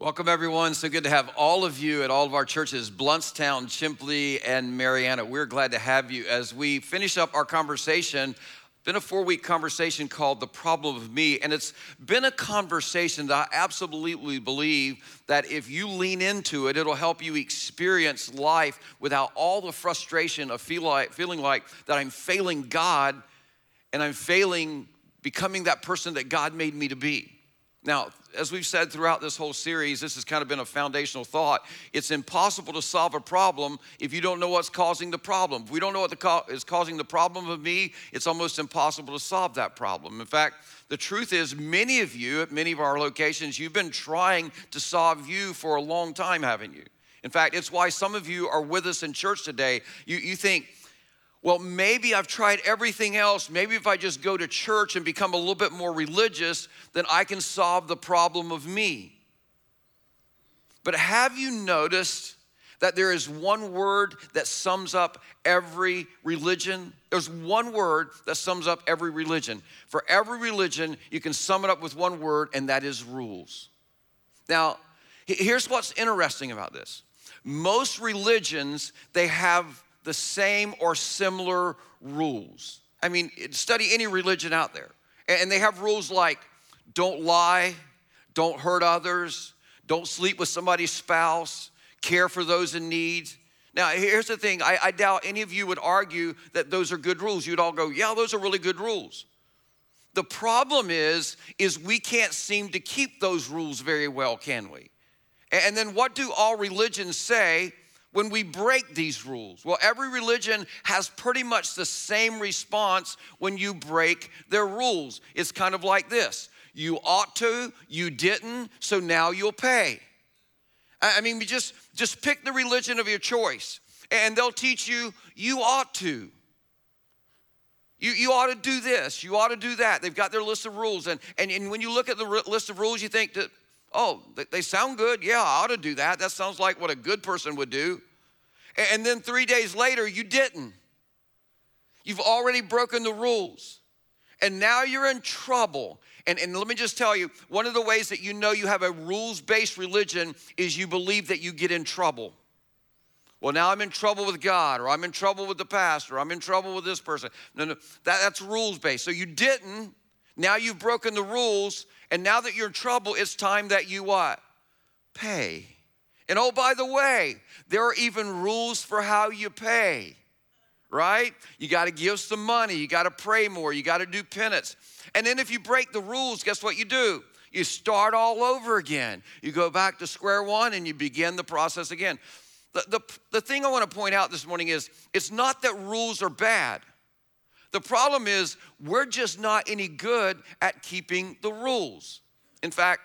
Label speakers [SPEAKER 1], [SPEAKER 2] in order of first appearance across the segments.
[SPEAKER 1] Welcome, everyone. So good to have all of you at all of our churches, Blountstown, Chipley, and Marianna. We're glad to have you as we finish up our conversation. Been a four week conversation called The Problem of Me, and it's been a conversation that I absolutely believe that if you lean into it, it'll help you experience life without all the frustration of feel like, feeling like that I'm failing God and I'm failing becoming that person that God made me to be. Now, as we've said throughout this whole series, this has kind of been a foundational thought. It's impossible to solve a problem if you don't know what's causing the problem. If we don't know what co- is causing the problem of me, it's almost impossible to solve that problem. In fact, the truth is, many of you at many of our locations, you've been trying to solve you for a long time, haven't you? In fact, it's why some of you are with us in church today. You, you think, well, maybe I've tried everything else. Maybe if I just go to church and become a little bit more religious, then I can solve the problem of me. But have you noticed that there is one word that sums up every religion? There's one word that sums up every religion. For every religion, you can sum it up with one word, and that is rules. Now, here's what's interesting about this most religions, they have the same or similar rules. I mean, study any religion out there. And they have rules like don't lie, don't hurt others, don't sleep with somebody's spouse, care for those in need. Now, here's the thing I, I, doubt any of you would argue that those are good rules. You'd all go, yeah, those are really good rules. The problem is, is we can't seem to keep those rules very well, can we? And then what do all religions say when we break these rules? Well, every religion has pretty much the same response when you break their rules. It's kind of like this you ought to, you didn't, so now you'll pay. I mean, just, just pick the religion of your choice, and they'll teach you you ought to. You, you ought to do this, you ought to do that. They've got their list of rules. And, and, and when you look at the list of rules, you think that, Oh, they sound good. Yeah, I ought to do that. That sounds like what a good person would do. And then three days later, you didn't. You've already broken the rules. And now you're in trouble. And, and let me just tell you one of the ways that you know you have a rules based religion is you believe that you get in trouble. Well, now I'm in trouble with God, or I'm in trouble with the pastor, or I'm in trouble with this person. No, no, that, that's rules based. So you didn't. Now you've broken the rules, and now that you're in trouble, it's time that you what? Pay. And oh, by the way, there are even rules for how you pay, right? You got to give some money, you got to pray more, you got to do penance. And then if you break the rules, guess what you do? You start all over again. You go back to square one and you begin the process again. The, the, the thing I want to point out this morning is it's not that rules are bad. The problem is, we're just not any good at keeping the rules. In fact,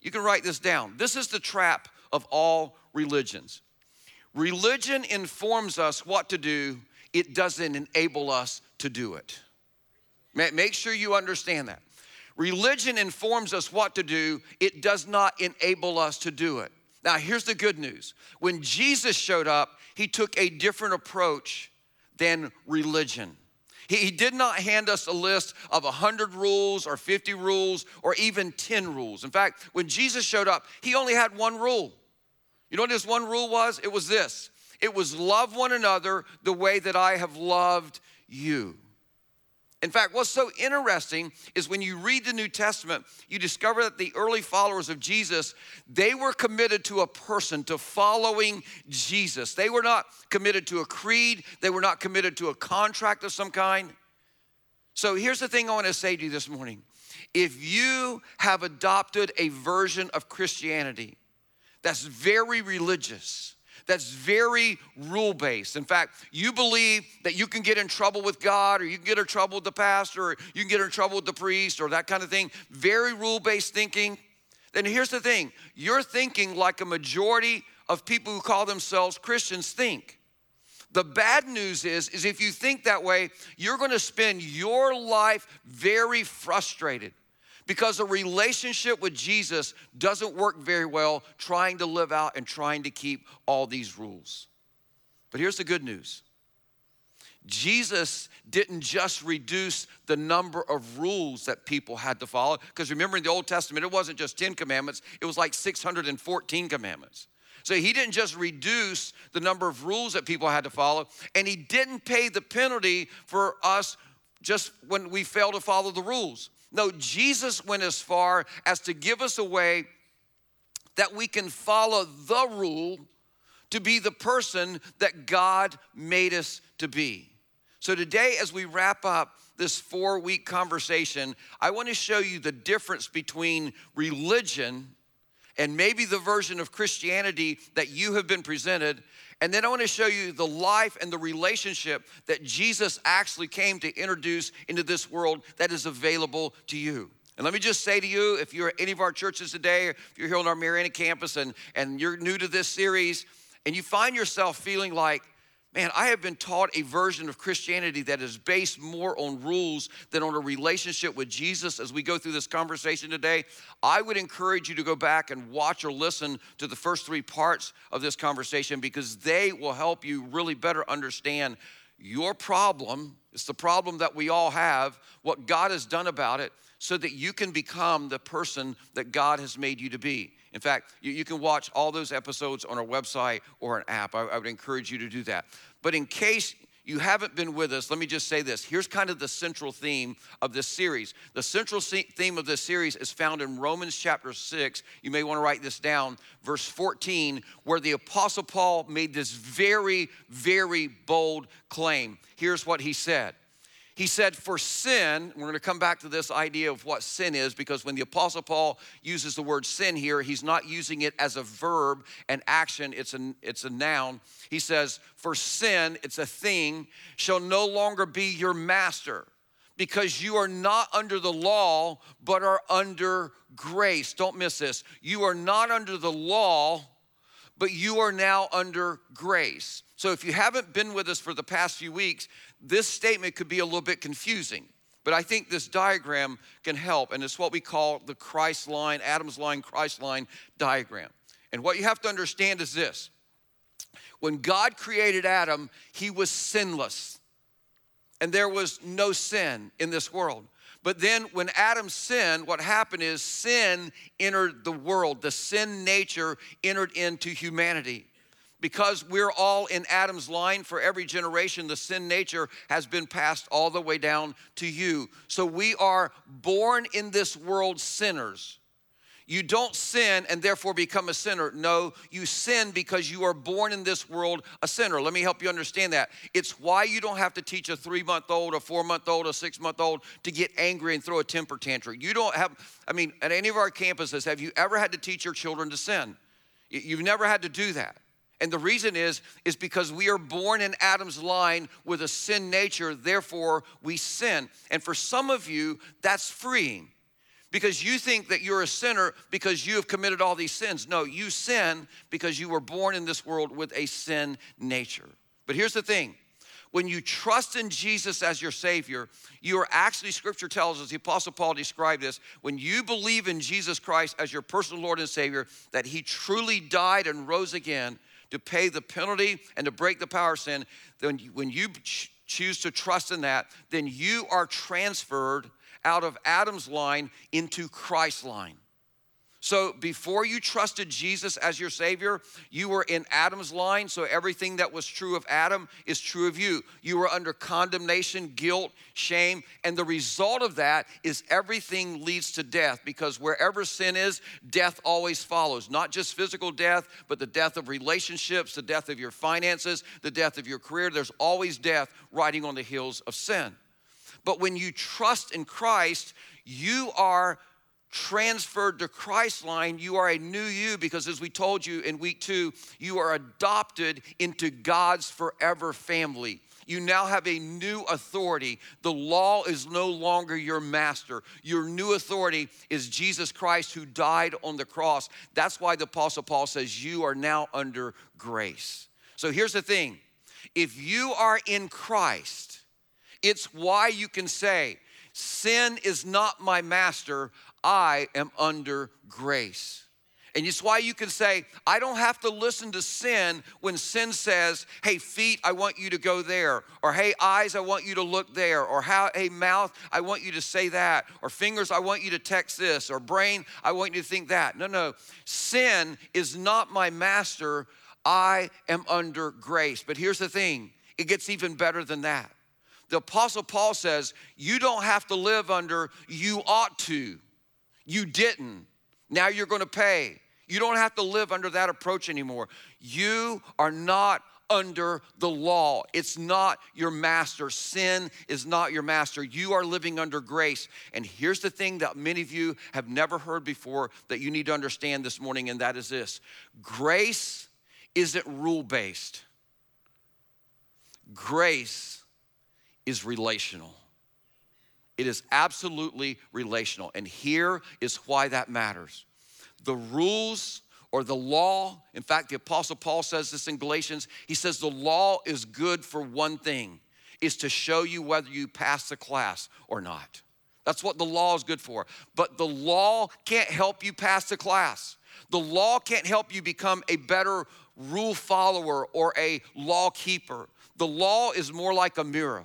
[SPEAKER 1] you can write this down. This is the trap of all religions. Religion informs us what to do, it doesn't enable us to do it. Make sure you understand that. Religion informs us what to do, it does not enable us to do it. Now, here's the good news when Jesus showed up, he took a different approach than religion. He, he did not hand us a list of 100 rules or 50 rules or even 10 rules. In fact, when Jesus showed up, he only had one rule. You know what his one rule was? It was this it was love one another the way that I have loved you. In fact, what's so interesting is when you read the New Testament, you discover that the early followers of Jesus, they were committed to a person, to following Jesus. They were not committed to a creed, they were not committed to a contract of some kind. So here's the thing I want to say to you this morning. If you have adopted a version of Christianity that's very religious, that's very rule based. In fact, you believe that you can get in trouble with God or you can get in trouble with the pastor or you can get in trouble with the priest or that kind of thing, very rule based thinking. Then here's the thing you're thinking like a majority of people who call themselves Christians think. The bad news is is if you think that way, you're going to spend your life very frustrated because a relationship with Jesus doesn't work very well trying to live out and trying to keep all these rules. But here's the good news Jesus didn't just reduce the number of rules that people had to follow. Because remember, in the Old Testament, it wasn't just 10 commandments, it was like 614 commandments. So he didn't just reduce the number of rules that people had to follow, and he didn't pay the penalty for us just when we fail to follow the rules. No, Jesus went as far as to give us a way that we can follow the rule to be the person that God made us to be. So, today, as we wrap up this four week conversation, I want to show you the difference between religion and maybe the version of Christianity that you have been presented. And then I want to show you the life and the relationship that Jesus actually came to introduce into this world that is available to you. And let me just say to you, if you're at any of our churches today, if you're here on our Marianna campus and, and you're new to this series, and you find yourself feeling like, Man, I have been taught a version of Christianity that is based more on rules than on a relationship with Jesus as we go through this conversation today. I would encourage you to go back and watch or listen to the first three parts of this conversation because they will help you really better understand your problem. It's the problem that we all have, what God has done about it, so that you can become the person that God has made you to be. In fact, you, you can watch all those episodes on our website or an app. I, I would encourage you to do that. But in case you haven't been with us, let me just say this. Here's kind of the central theme of this series. The central theme of this series is found in Romans chapter 6. You may want to write this down, verse 14, where the Apostle Paul made this very, very bold claim. Here's what he said he said, For sin, we're going to come back to this idea of what sin is because when the Apostle Paul uses the word sin here, he's not using it as a verb and action, it's a, it's a noun. He says, For sin, it's a thing, shall no longer be your master because you are not under the law, but are under grace. Don't miss this. You are not under the law, but you are now under grace. So if you haven't been with us for the past few weeks, this statement could be a little bit confusing. But I think this diagram can help, and it's what we call the Christ line, Adam's line, Christ line diagram. And what you have to understand is this when God created Adam, he was sinless, and there was no sin in this world. But then when Adam sinned, what happened is sin entered the world, the sin nature entered into humanity because we're all in Adam's line for every generation, the sin nature has been passed all the way down to you. So we are born in this world sinners. You don't sin and therefore become a sinner. No, you sin because you are born in this world a sinner. Let me help you understand that. It's why you don't have to teach a three month old, a four month old, a six month old to get angry and throw a temper tantrum. You don't have, I mean, at any of our campuses, have you ever had to teach your children to sin? You've never had to do that. And the reason is is because we are born in Adam's line with a sin nature, therefore we sin. And for some of you, that's freeing. Because you think that you're a sinner because you have committed all these sins. No, you sin because you were born in this world with a sin nature. But here's the thing when you trust in Jesus as your Savior, you are actually, Scripture tells us, the Apostle Paul described this, when you believe in Jesus Christ as your personal Lord and Savior, that He truly died and rose again, to pay the penalty and to break the power of sin, then when you choose to trust in that, then you are transferred out of Adam's line into Christ's line. So before you trusted Jesus as your Savior, you were in Adam's line. So everything that was true of Adam is true of you. You were under condemnation, guilt, shame. And the result of that is everything leads to death because wherever sin is, death always follows. Not just physical death, but the death of relationships, the death of your finances, the death of your career. There's always death riding on the heels of sin. But when you trust in Christ, you are transferred to Christ line, you are a new you because, as we told you in week two, you are adopted into God's forever family. You now have a new authority. The law is no longer your master. Your new authority is Jesus Christ who died on the cross. That's why the Apostle Paul says, You are now under grace. So here's the thing if you are in Christ, it's why you can say, Sin is not my master. I am under grace. And it's why you can say, I don't have to listen to sin when sin says, hey, feet, I want you to go there. Or hey, eyes, I want you to look there. Or hey, mouth, I want you to say that. Or fingers, I want you to text this. Or brain, I want you to think that. No, no. Sin is not my master. I am under grace. But here's the thing it gets even better than that. The Apostle Paul says, You don't have to live under, you ought to. You didn't. Now you're going to pay. You don't have to live under that approach anymore. You are not under the law. It's not your master. Sin is not your master. You are living under grace. And here's the thing that many of you have never heard before that you need to understand this morning, and that is this grace isn't rule based, grace is relational. It is absolutely relational. And here is why that matters. The rules or the law, in fact, the Apostle Paul says this in Galatians. He says the law is good for one thing, is to show you whether you pass the class or not. That's what the law is good for. But the law can't help you pass the class. The law can't help you become a better rule follower or a law keeper. The law is more like a mirror.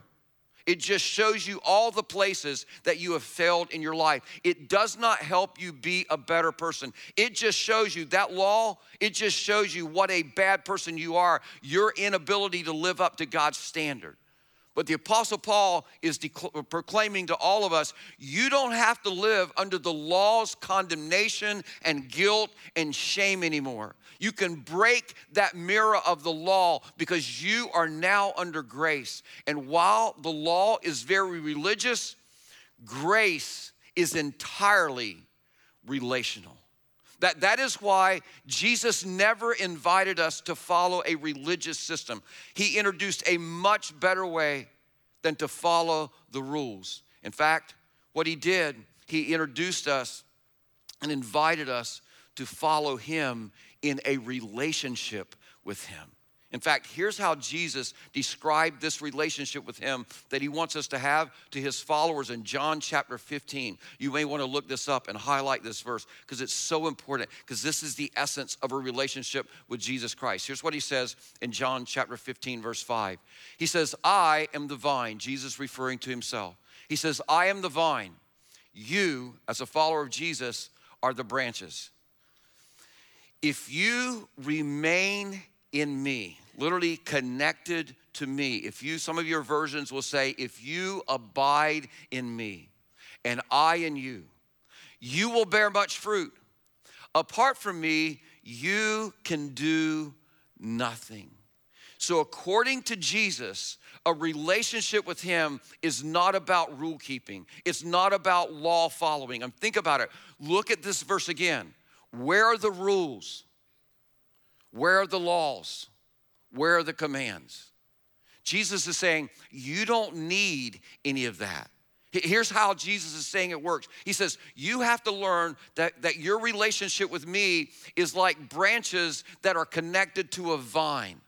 [SPEAKER 1] It just shows you all the places that you have failed in your life. It does not help you be a better person. It just shows you that law, it just shows you what a bad person you are, your inability to live up to God's standard. But the Apostle Paul is proclaiming to all of us you don't have to live under the law's condemnation and guilt and shame anymore. You can break that mirror of the law because you are now under grace. And while the law is very religious, grace is entirely relational. That, that is why Jesus never invited us to follow a religious system. He introduced a much better way than to follow the rules. In fact, what he did, he introduced us and invited us to follow him in a relationship with him. In fact, here's how Jesus described this relationship with him that he wants us to have to his followers in John chapter 15. You may want to look this up and highlight this verse because it's so important because this is the essence of a relationship with Jesus Christ. Here's what he says in John chapter 15, verse 5. He says, I am the vine, Jesus referring to himself. He says, I am the vine. You, as a follower of Jesus, are the branches. If you remain in me, literally connected to me. If you, some of your versions will say, if you abide in me and I in you, you will bear much fruit. Apart from me, you can do nothing. So, according to Jesus, a relationship with Him is not about rule keeping, it's not about law following. I and think about it. Look at this verse again. Where are the rules? Where are the laws? Where are the commands? Jesus is saying, You don't need any of that. Here's how Jesus is saying it works. He says, You have to learn that, that your relationship with me is like branches that are connected to a vine.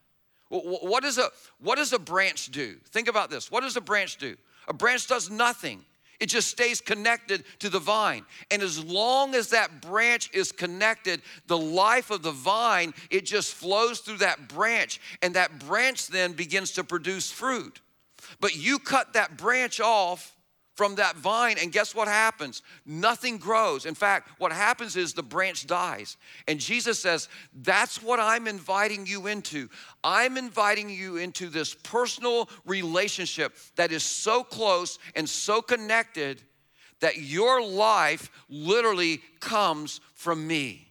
[SPEAKER 1] What, does a, what does a branch do? Think about this. What does a branch do? A branch does nothing. It just stays connected to the vine. And as long as that branch is connected, the life of the vine, it just flows through that branch. And that branch then begins to produce fruit. But you cut that branch off from that vine, and guess what happens? Nothing grows. In fact, what happens is the branch dies. And Jesus says, That's what I'm inviting you into. I'm inviting you into this personal relationship that is so close and so connected that your life literally comes from me.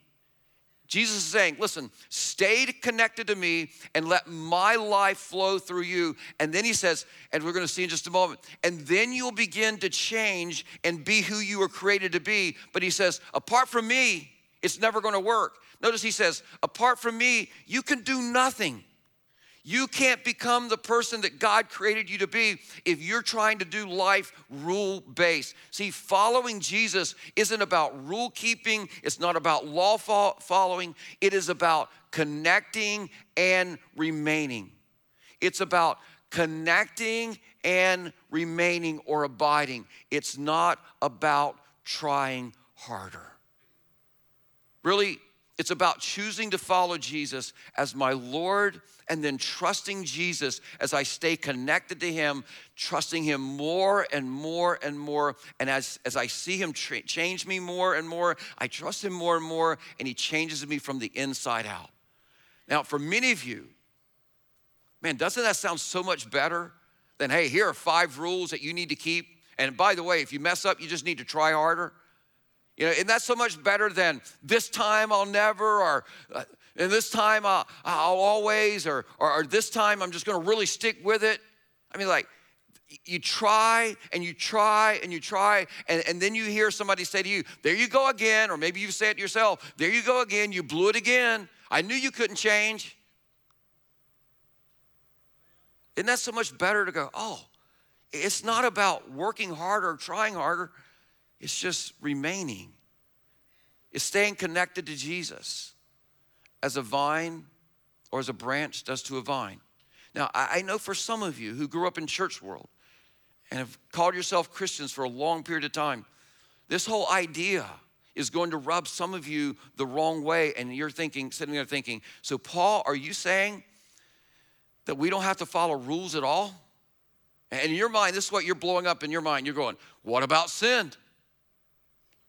[SPEAKER 1] Jesus is saying, listen, stay connected to me and let my life flow through you. And then he says, and we're going to see in just a moment, and then you'll begin to change and be who you were created to be. But he says, apart from me, it's never going to work. Notice he says, apart from me, you can do nothing. You can't become the person that God created you to be if you're trying to do life rule based. See, following Jesus isn't about rule keeping, it's not about law following, it is about connecting and remaining. It's about connecting and remaining or abiding. It's not about trying harder. Really, It's about choosing to follow Jesus as my Lord and then trusting Jesus as I stay connected to Him, trusting Him more and more and more. And as, as I see Him tra- change me more and more, I trust Him more and more, and He changes me from the inside out. Now, for many of you, man, doesn't that sound so much better than, hey, here are five rules that you need to keep? And by the way, if you mess up, you just need to try harder. You know, and that's so much better than this time I'll never, or uh, and this time I'll, I'll always, or, or, or this time I'm just gonna really stick with it. I mean, like, you try and you try and you try, and, and then you hear somebody say to you, There you go again, or maybe you say it yourself, There you go again, you blew it again. I knew you couldn't change. Isn't that so much better to go, Oh, it's not about working harder trying harder. It's just remaining. It's staying connected to Jesus as a vine or as a branch does to a vine. Now, I know for some of you who grew up in church world and have called yourself Christians for a long period of time, this whole idea is going to rub some of you the wrong way. And you're thinking, sitting there thinking, so Paul, are you saying that we don't have to follow rules at all? And in your mind, this is what you're blowing up in your mind. You're going, what about sin?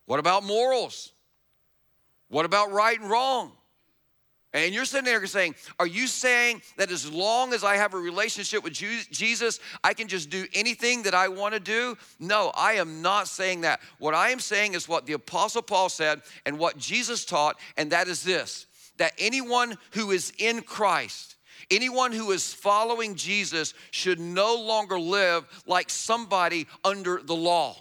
[SPEAKER 1] What about morals? What about right and wrong? And you're sitting there saying, Are you saying that as long as I have a relationship with Jesus, I can just do anything that I want to do? No, I am not saying that. What I am saying is what the Apostle Paul said and what Jesus taught, and that is this that anyone who is in Christ, anyone who is following Jesus, should no longer live like somebody under the law.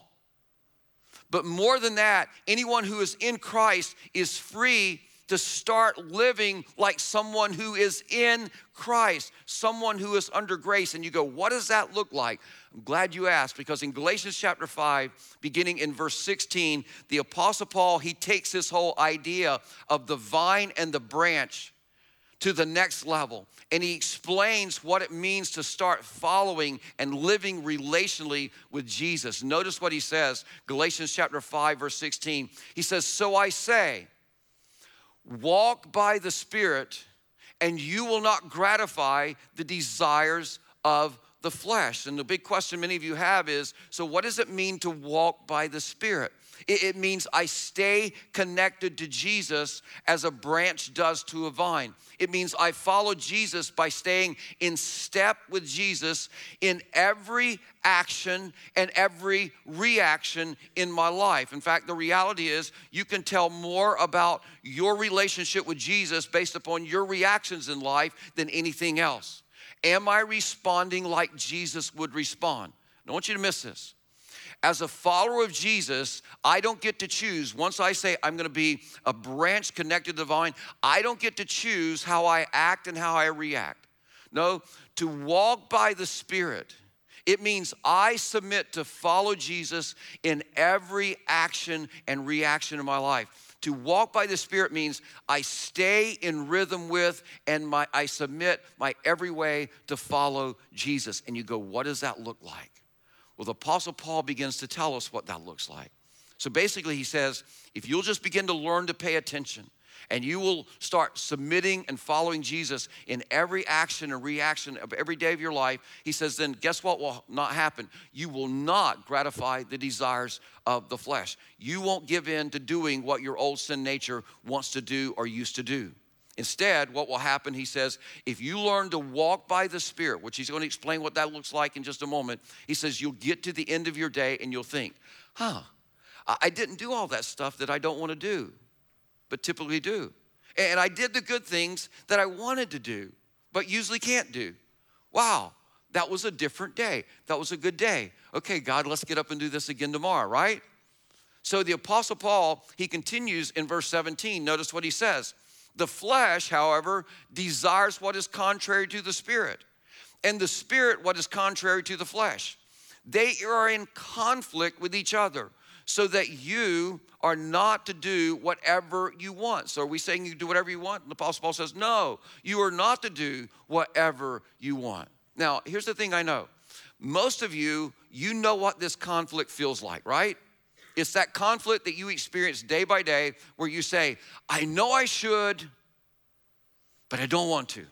[SPEAKER 1] But more than that, anyone who is in Christ is free to start living like someone who is in Christ, someone who is under grace. And you go, what does that look like? I'm glad you asked because in Galatians chapter 5, beginning in verse 16, the Apostle Paul, he takes this whole idea of the vine and the branch to the next level. And he explains what it means to start following and living relationally with Jesus. Notice what he says, Galatians chapter 5 verse 16. He says, "So I say, walk by the Spirit, and you will not gratify the desires of the flesh." And the big question many of you have is, so what does it mean to walk by the Spirit? It, means I stay connected to Jesus as a branch does to a vine. It means I follow Jesus by staying in step with Jesus in every action and every reaction in my life. In fact, the reality is you can tell more about your relationship with Jesus based upon your reactions in life than anything else. Am I responding like Jesus would respond? I want you to miss this. As a follower of Jesus, I don't get to choose. Once I say I'm gonna be a branch connected to the vine, I don't get to choose how I act and how I react. No, to walk by the Spirit, it means I submit to follow Jesus in every action and reaction in my life. To walk by the Spirit means I stay in rhythm with and my, I submit my every way to follow Jesus. And you go, what does that look like? Well, the Apostle Paul begins to tell us what that looks like. So basically, he says, if you'll just begin to learn to pay attention and you will start submitting and following Jesus in every action and reaction of every day of your life, he says, then guess what will not happen? You will not gratify the desires of the flesh. You won't give in to doing what your old sin nature wants to do or used to do. Instead, what will happen, he says, if you learn to walk by the Spirit, which he's going to explain what that looks like in just a moment, he says, you'll get to the end of your day and you'll think, huh, I didn't do all that stuff that I don't want to do, but typically do. And I did the good things that I wanted to do, but usually can't do. Wow, that was a different day. That was a good day. Okay, God, let's get up and do this again tomorrow, right? So the Apostle Paul, he continues in verse 17. Notice what he says. The flesh, however, desires what is contrary to the spirit, and the spirit what is contrary to the flesh. They are in conflict with each other, so that you are not to do whatever you want. So, are we saying you do whatever you want? And the Apostle Paul says, No, you are not to do whatever you want. Now, here's the thing I know most of you, you know what this conflict feels like, right? It's that conflict that you experience day by day where you say, I know I should, but I don't want to.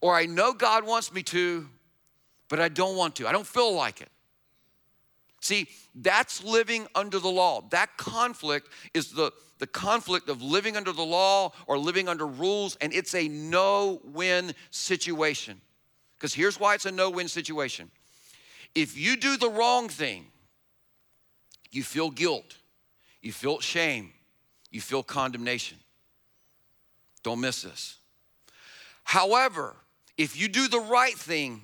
[SPEAKER 1] Or I know God wants me to, but I don't want to. I don't feel like it. See, that's living under the law. That conflict is the, the conflict of living under the law or living under rules, and it's a no win situation. Because here's why it's a no win situation. If you do the wrong thing, you feel guilt, you feel shame, you feel condemnation. Don't miss this. However, if you do the right thing,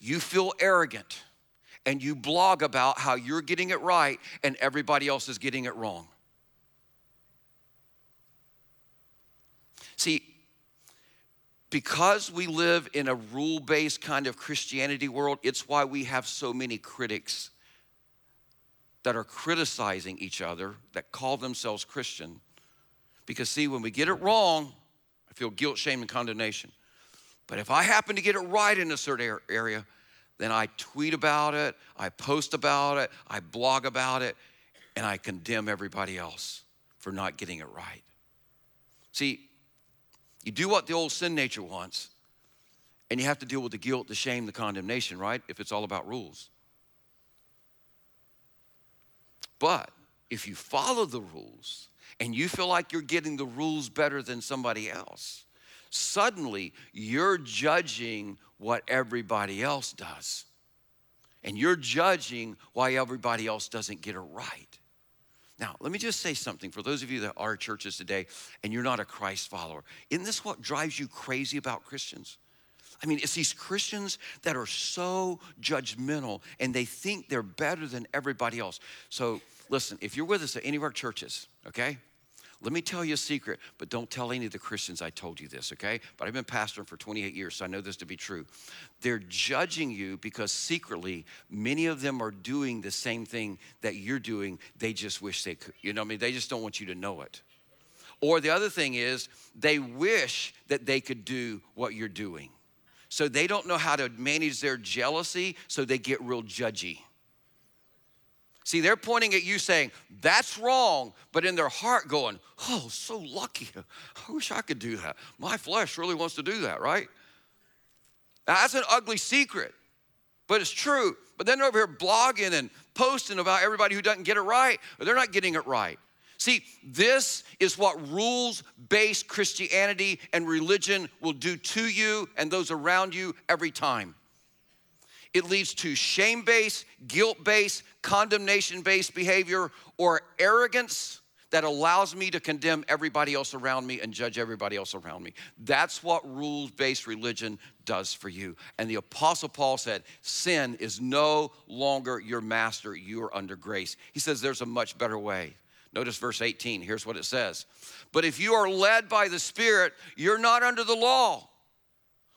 [SPEAKER 1] you feel arrogant and you blog about how you're getting it right and everybody else is getting it wrong. See, because we live in a rule based kind of Christianity world, it's why we have so many critics that are criticizing each other that call themselves Christian. Because, see, when we get it wrong, I feel guilt, shame, and condemnation. But if I happen to get it right in a certain area, then I tweet about it, I post about it, I blog about it, and I condemn everybody else for not getting it right. See, you do what the old sin nature wants, and you have to deal with the guilt, the shame, the condemnation, right? If it's all about rules. But if you follow the rules and you feel like you're getting the rules better than somebody else, suddenly you're judging what everybody else does. And you're judging why everybody else doesn't get it right. Now, let me just say something for those of you that are churches today and you're not a Christ follower. Isn't this what drives you crazy about Christians? I mean, it's these Christians that are so judgmental and they think they're better than everybody else. So, listen, if you're with us at any of our churches, okay, let me tell you a secret, but don't tell any of the Christians I told you this, okay? But I've been pastoring for 28 years, so I know this to be true. They're judging you because secretly, many of them are doing the same thing that you're doing. They just wish they could. You know what I mean? They just don't want you to know it. Or the other thing is, they wish that they could do what you're doing. So they don't know how to manage their jealousy, so they get real judgy. See, they're pointing at you saying, that's wrong, but in their heart going, oh, so lucky. I wish I could do that. My flesh really wants to do that, right? Now, that's an ugly secret, but it's true. But then over here blogging and posting about everybody who doesn't get it right, they're not getting it right. See, this is what rules based Christianity and religion will do to you and those around you every time. It leads to shame based, guilt based, condemnation based behavior, or arrogance that allows me to condemn everybody else around me and judge everybody else around me. That's what rules based religion does for you. And the Apostle Paul said, Sin is no longer your master, you are under grace. He says there's a much better way. Notice verse 18. Here's what it says But if you are led by the Spirit, you're not under the law,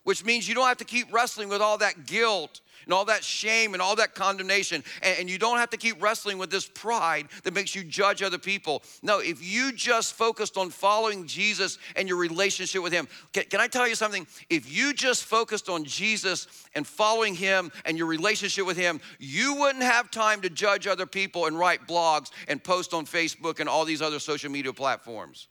[SPEAKER 1] which means you don't have to keep wrestling with all that guilt and all that shame and all that condemnation. And, you don't have to keep wrestling with this pride that makes you judge other people. No, if you just focused on following Jesus and your relationship with Him, can, can I tell you something? If you just focused on Jesus and following Him and your relationship with Him, you wouldn't have time to judge other people and write blogs and post on Facebook and all these other social media platforms.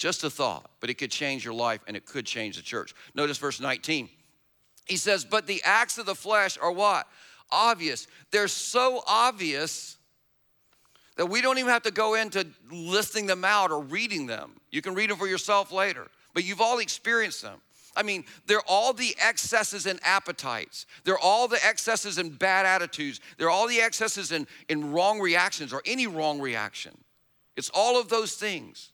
[SPEAKER 1] Just a thought, but it could change your life and it could change the church. Notice verse 19. He says, But the acts of the flesh are what? Obvious. They're so obvious that we don't even have to go into listing them out or reading them. You can read them for yourself later, but you've all experienced them. I mean, they're all the excesses and appetites. They're all the excesses and bad attitudes. They're all the excesses in, in wrong reactions or any wrong reaction. It's all of those things.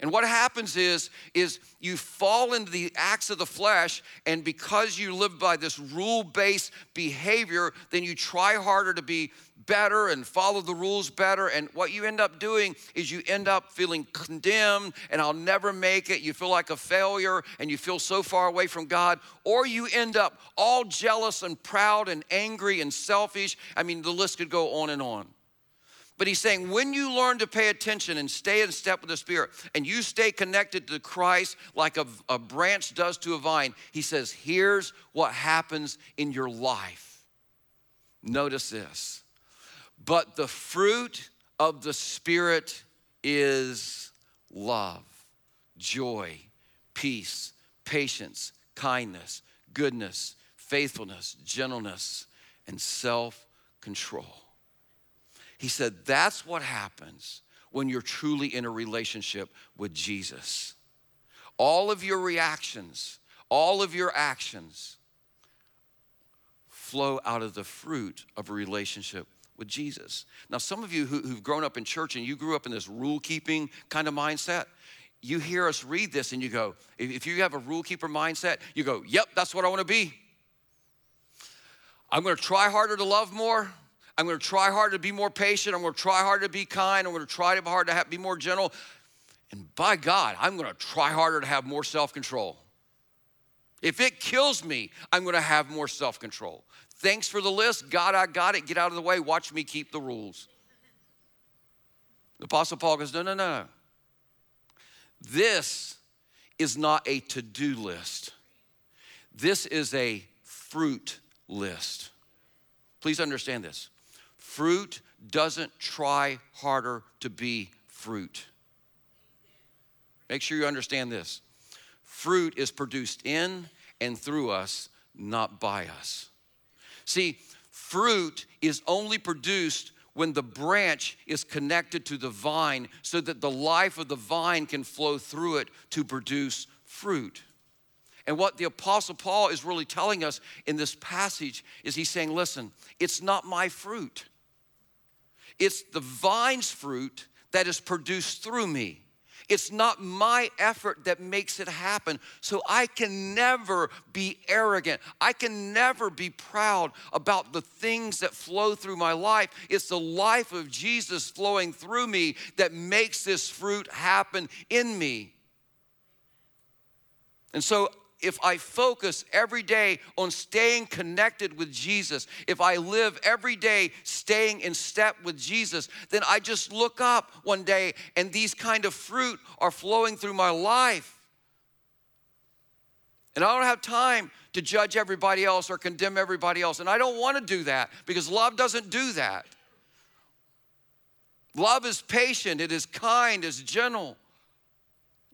[SPEAKER 1] And what happens is, is you fall into the acts of the flesh, and because you live by this rule-based behavior, then you try harder to be better and follow the rules better. And what you end up doing is you end up feeling condemned and I'll never make it. You feel like a failure and you feel so far away from God. Or you end up all jealous and proud and angry and selfish. I mean, the list could go on and on. But he's saying when you learn to pay attention and stay in step with the Spirit and you stay connected to Christ like a, a branch does to a vine, he says, here's what happens in your life. Notice this. But the fruit of the Spirit is love, joy, peace, patience, kindness, goodness, faithfulness, gentleness, and self control. He said, That's what happens when you're truly in a relationship with Jesus. All of your reactions, all of your actions flow out of the fruit of a relationship with Jesus. Now, some of you who, have grown up in church and you grew up in this rule keeping kind of mindset, you hear us read this and you go, if you have a rule keeper mindset, you go, yep, that's what I want to be. I'm to try harder to love more. I'm going to try harder to be more patient. I'm going to try harder to be kind. I'm going to try hard to be more gentle. And by God, I'm going to try harder to have more self control. If it kills me, I'm going to have more self control. Thanks for the list. God, I got it. Get out of the way. Watch me keep the rules. The Apostle Paul goes, No, no, no. This is not a to do list, this is a fruit list. Please understand this fruit doesn't try harder to be fruit. Make sure you understand this. Fruit is produced in and through us, not by us. See, fruit is only produced when the branch is connected to the vine so that the life of the vine can flow through it to produce fruit. And what the Apostle Paul is really telling us in this passage is he's saying, listen, it's not my fruit, it's the vine's fruit that is produced through me. It's not my effort that makes it happen. So I can never be arrogant. I can never be proud about the things that flow through my life. It's the life of Jesus flowing through me that makes this fruit happen in me. And so if I focus every day on staying connected with Jesus, if I live every day staying in step with Jesus, then I just look up one day and these kind of fruit are flowing through my life. And I don't have time to judge everybody else or condemn everybody else. And I don't want to do that because love doesn't do that. Love is patient, it is kind, it's gentle,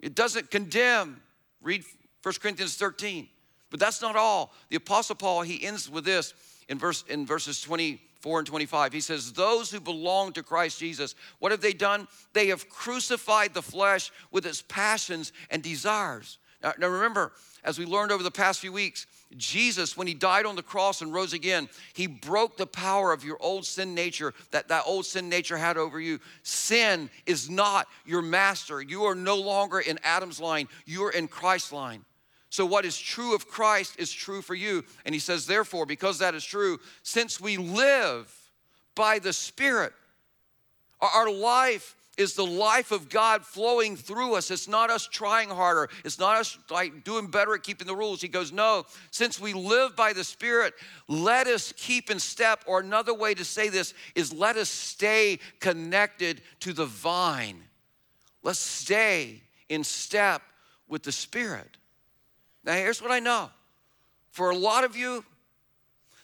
[SPEAKER 1] it doesn't condemn. Read 1 Corinthians 13. But that's not all. The Apostle Paul, he ends with this in, verse, in verses 24 and 25. He says, Those who belong to Christ Jesus, what have they done? They have crucified the flesh with its passions and desires. Now, now remember, as we learned over the past few weeks, Jesus, when he died on the cross and rose again, he broke the power of your old sin nature that that old sin nature had over you. Sin is not your master. You are no longer in Adam's line, you are in Christ's line. So, what is true of Christ is true for you. And he says, therefore, because that is true, since we live by the Spirit, our life is the life of God flowing through us. It's not us trying harder. It's not us like doing better at keeping the rules. He goes, No, since we live by the Spirit, let us keep in step. Or another way to say this is let us stay connected to the vine. Let's stay in step with the Spirit. Now, here's what I know for a lot of you,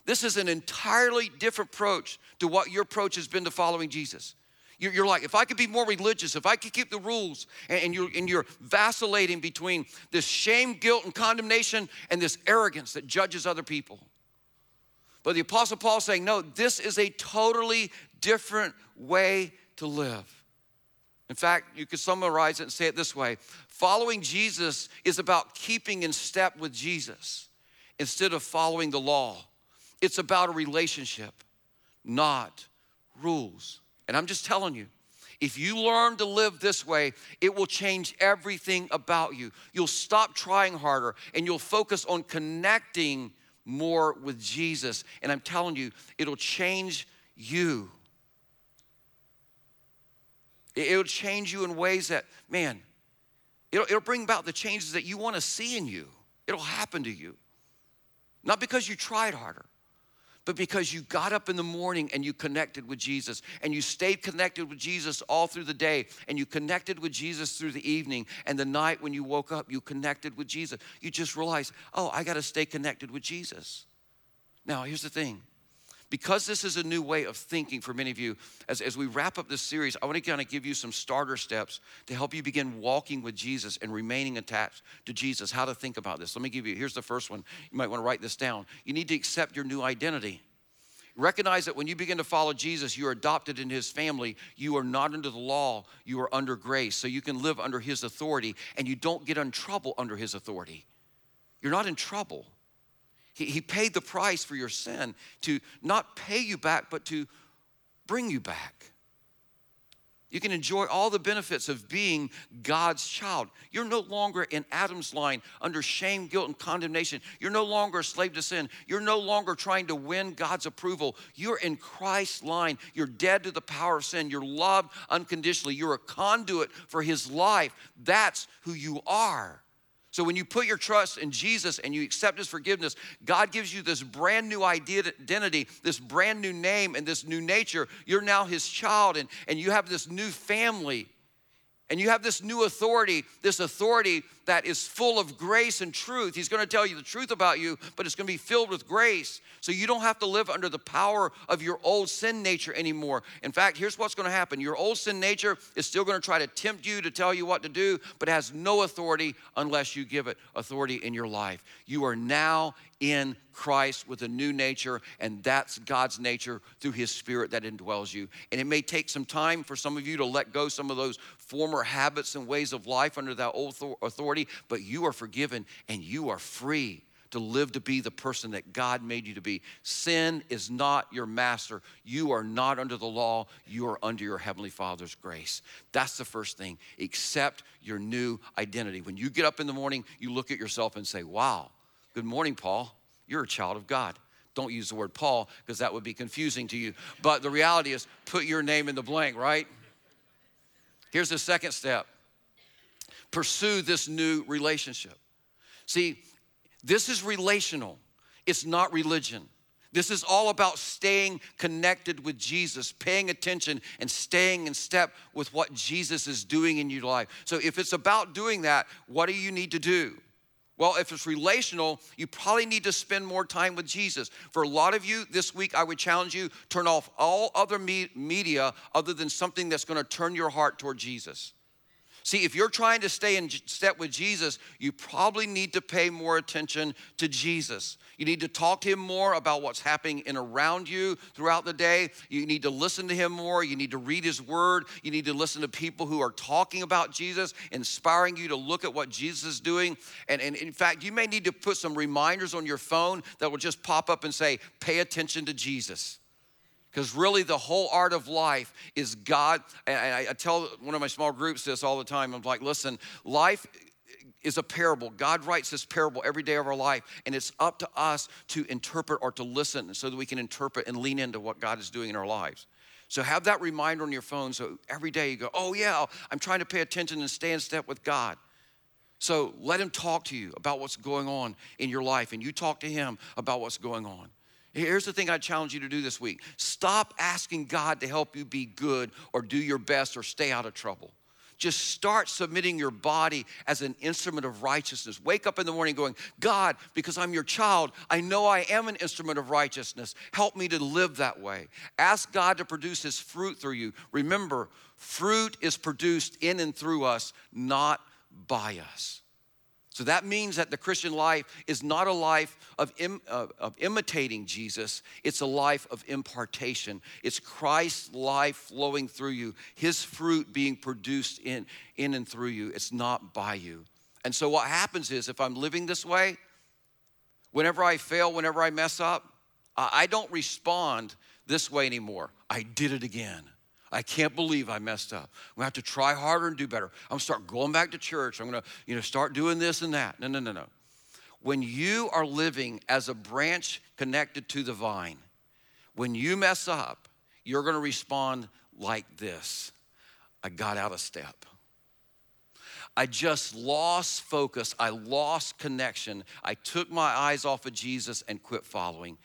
[SPEAKER 1] this is an entirely different approach to what your approach has been to following Jesus. You're, like, if I could be more religious, if I could keep the rules, and, you're, and you're vacillating between this shame, guilt, and condemnation and this arrogance that judges other people. But the Apostle Paul saying, no, this is a totally different way to live. In fact, you could summarize it and say it this way Following Jesus is about keeping in step with Jesus instead of following the law. It's about a relationship, not rules. And I'm just telling you, if you learn to live this way, it will change everything about you. You'll stop trying harder and you'll focus on connecting more with Jesus. And I'm telling you, it'll change you. It'll change you in ways that, man, It'll, it'll bring about the changes that you want to see in you. It'll happen to you. Not because you tried harder, but because you got up in the morning and you connected with Jesus and you stayed connected with Jesus all through the day and you connected with Jesus through the evening and the night when you woke up, you connected with Jesus. You just realized, oh, I got to stay connected with Jesus. Now, here's the thing because this is a new way of thinking for many of you, as, as we wrap up this series, I want to kind of give you some starter steps to help you begin walking with Jesus and remaining attached to Jesus. How to think about this. Let me give you, here's the first one. You might want to write this down. You need to accept your new identity. Recognize that when you begin to follow Jesus, you are adopted in his family. You are not under the law, you are under grace. So you can live under his authority and you don't get in trouble under his authority. You're not in trouble. He, he paid the price for your sin to not pay you back, but to bring you back. You can enjoy all the benefits of being God's child. You're no longer in Adam's line under shame, guilt, and condemnation. You're no longer a slave to sin. You're no longer trying to win God's approval. You're in Christ's line. You're dead to the power of sin. You're loved unconditionally. You're a conduit for His life. That's who you are. So when you put your trust in Jesus and you accept his forgiveness, God gives you this brand new identity, this brand new name, and this new nature. You're now his child, and, and you have this new family. And you have this new authority, this authority that is full of grace and truth. He's going to tell you the truth about you, but it's going to be filled with grace. So you don't have to live under the power of your old sin nature anymore. In fact, here's what's going to happen your old sin nature is still going to try to tempt you to tell you what to do, but has no authority unless you give it authority in your life. You are now in Christ with a new nature, and that's God's nature through His Spirit that indwells you. And it may take some time for some of you to let go some of those former habits and ways of life under that old authority, but you are forgiven and you are free to live to be the person that God made you to be. Sin is not your master. You are not under the law, you are under your Heavenly Father's grace. That's the first thing. Accept your new identity. When you get up in the morning, you look at yourself and say, Wow, good morning, Paul. You're a child of God. Don't use the word Paul because that would be confusing to you. But the reality is, put your name in the blank, right? Here's the second step pursue this new relationship. See, this is relational, it's not religion. This is all about staying connected with Jesus, paying attention and staying in step with what Jesus is doing in your life. So, if it's about doing that, what do you need to do? Well, if it's relational, you probably need to spend more time with Jesus. For a lot of you this week, I would challenge you turn off all other me- media other than something that's going to turn your heart toward Jesus. See, if you're trying to stay in step with Jesus, you probably need to pay more attention to Jesus. You need to talk to him more about what's happening in around you throughout the day. You need to listen to him more. You need to read his word. You need to listen to people who are talking about Jesus, inspiring you to look at what Jesus is doing. And, and in fact, you may need to put some reminders on your phone that will just pop up and say, pay attention to Jesus. Because really, the whole art of life is God. And I, I, tell one of my small groups this all the time. I'm like, listen, life is a parable. God writes this parable every day of our life, and it's up to us to interpret or to listen so that we can interpret and lean into what God is doing in our lives. So have that reminder on your phone so every day you go, oh, yeah, I'm trying to pay attention and stay in step with God. So let Him talk to you about what's going on in your life, and you talk to Him about what's going on. Here's the thing I challenge you to do this week stop asking God to help you be good or do your best or stay out of trouble. Just start submitting your body as an instrument of righteousness. Wake up in the morning going, God, because I'm your child, I know I am an instrument of righteousness. Help me to live that way. Ask God to produce His fruit through you. Remember, fruit is produced in and through us, not by us. So that means that the Christian life is not a life of, Im, of imitating Jesus, it's a life of impartation. It's Christ's life flowing through you, his fruit being produced in, in and through you. It's not by you. And so what happens is if I'm living this way, whenever I fail, whenever I mess up, I don't respond this way anymore. I did it again. I can't believe I messed up. I'm gonna have to try harder and do better. I'm gonna start going back to church. I'm gonna, you know, start doing this and that. No, no, no, no. When you are living as a branch connected to the vine, when you mess up, you're gonna respond like this I got out of step. I just lost focus. I lost connection. I took my eyes off of Jesus and quit following.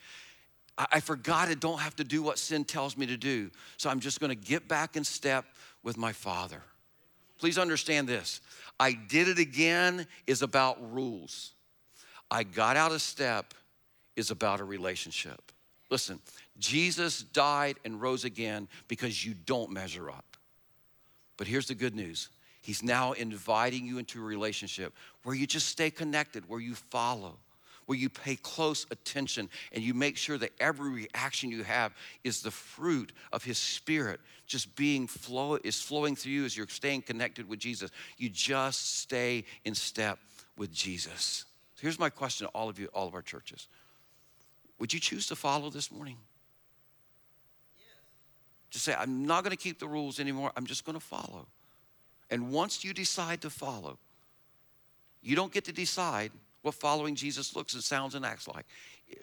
[SPEAKER 1] I forgot I don't have to do what sin tells me to do. So I'm just going to get back in step with my Father. Please understand this. I did it again is about rules. I got out of step is about a relationship. Listen, Jesus died and rose again because you don't measure up. But here's the good news He's now inviting you into a relationship where you just stay connected, where you follow, where you pay close attention, and you make sure that every reaction you have is the fruit of His Spirit just being flow is flowing through you as you're staying connected with Jesus. You just stay in step with Jesus. So here's my question to all of you, all of our churches. Would you choose to follow this morning? Just say, I'm not going to keep the rules anymore. I'm just going to follow. And once you decide to follow, you don't get to decide what following Jesus looks and sounds and acts like.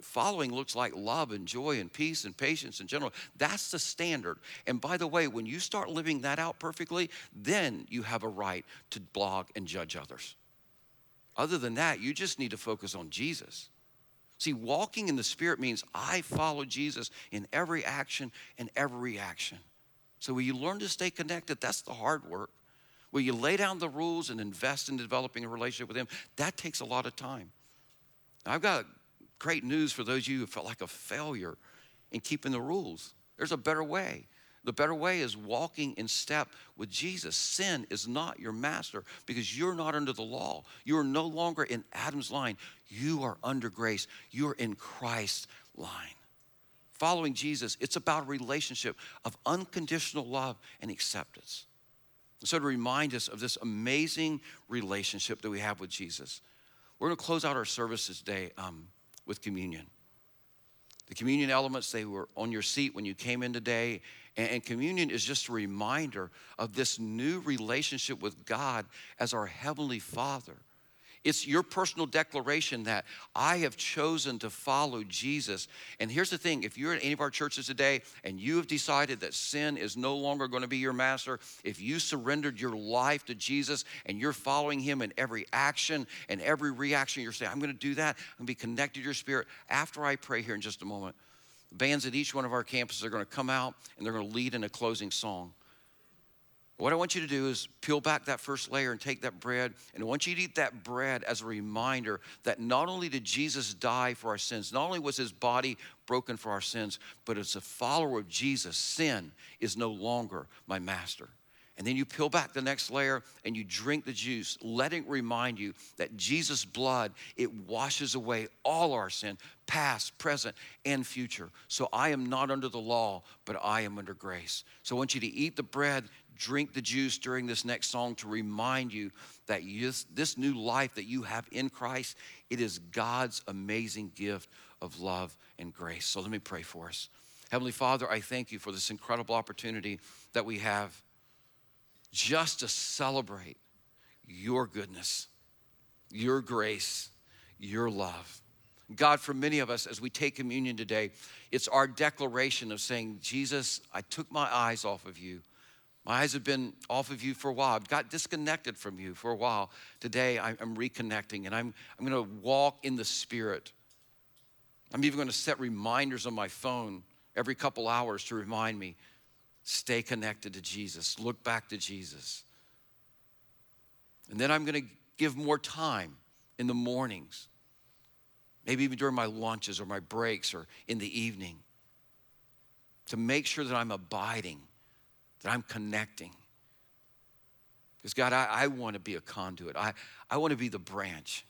[SPEAKER 1] Following looks like love and joy and peace and patience in general. That's the standard. And by the way, when you start living that out perfectly, then you have a right to blog and judge others. Other than that, you just need to focus on Jesus. See, walking in the Spirit means I follow Jesus in every action and every reaction. So when you learn to stay connected, that's the hard work. Will you lay down the rules and invest in developing a relationship with Him? That takes a lot of time. I've got great news for those of you who felt like a failure in keeping the rules. There's a better way. The better way is walking in step with Jesus. Sin is not your master because you're not under the law. You are no longer in Adam's line. You are under grace. You're in Christ's line. Following Jesus, it's about a relationship of unconditional love and acceptance. So, to remind us of this amazing relationship that we have with Jesus, we're going to close out our services today um, with communion. The communion elements, they were on your seat when you came in today. And, and communion is just a reminder of this new relationship with God as our Heavenly Father. It's your personal declaration that I have chosen to follow Jesus. And here's the thing if you're at any of our churches today and you have decided that sin is no longer going to be your master, if you surrendered your life to Jesus and you're following him in every action and every reaction, you're saying, I'm going to do that, I'm going to be connected to your spirit. After I pray here in just a moment, bands at each one of our campuses are going to come out and they're going to lead in a closing song. What I want you to do is peel back that first layer and take that bread. And I want you to eat that bread as a reminder that not only did Jesus die for our sins, not only was his body broken for our sins, but as a follower of Jesus, sin is no longer my master. And then you peel back the next layer and you drink the juice, letting remind you that Jesus' blood, it washes away all our sin, past, present, and future. So I am not under the law, but I am under grace. So I want you to eat the bread, drink the juice during this next song to remind you that you, this new life that you have in Christ, it is God's amazing gift of love and grace. So let me pray for us. Heavenly Father, I thank you for this incredible opportunity that we have just to celebrate your goodness, your grace, your love. God, for many of us, as we take communion today, it's our declaration of saying, Jesus, I took my eyes off of you. My eyes have been off of you for a while. I've got disconnected from you for a while. Today, I'm reconnecting and I'm, I'm going to walk in the Spirit. I'm even going to set reminders on my phone every couple hours to remind me stay connected to Jesus, look back to Jesus. And then I'm going to give more time in the mornings, maybe even during my lunches or my breaks or in the evening, to make sure that I'm abiding that I'm connecting. Because, God, I, I want to be a conduit. I, I want to be the branch.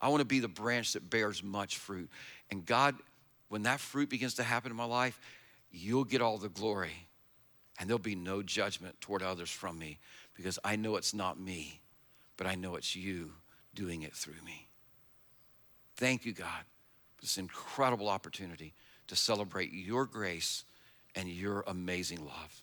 [SPEAKER 1] I want to be the branch that bears much fruit. And, God, when that fruit begins to happen in my life, you'll get all the glory. And there'll be no judgment toward others from me because I know it's not me, but I know it's you doing it through me. Thank you, God, for this incredible opportunity to celebrate your grace and your amazing love.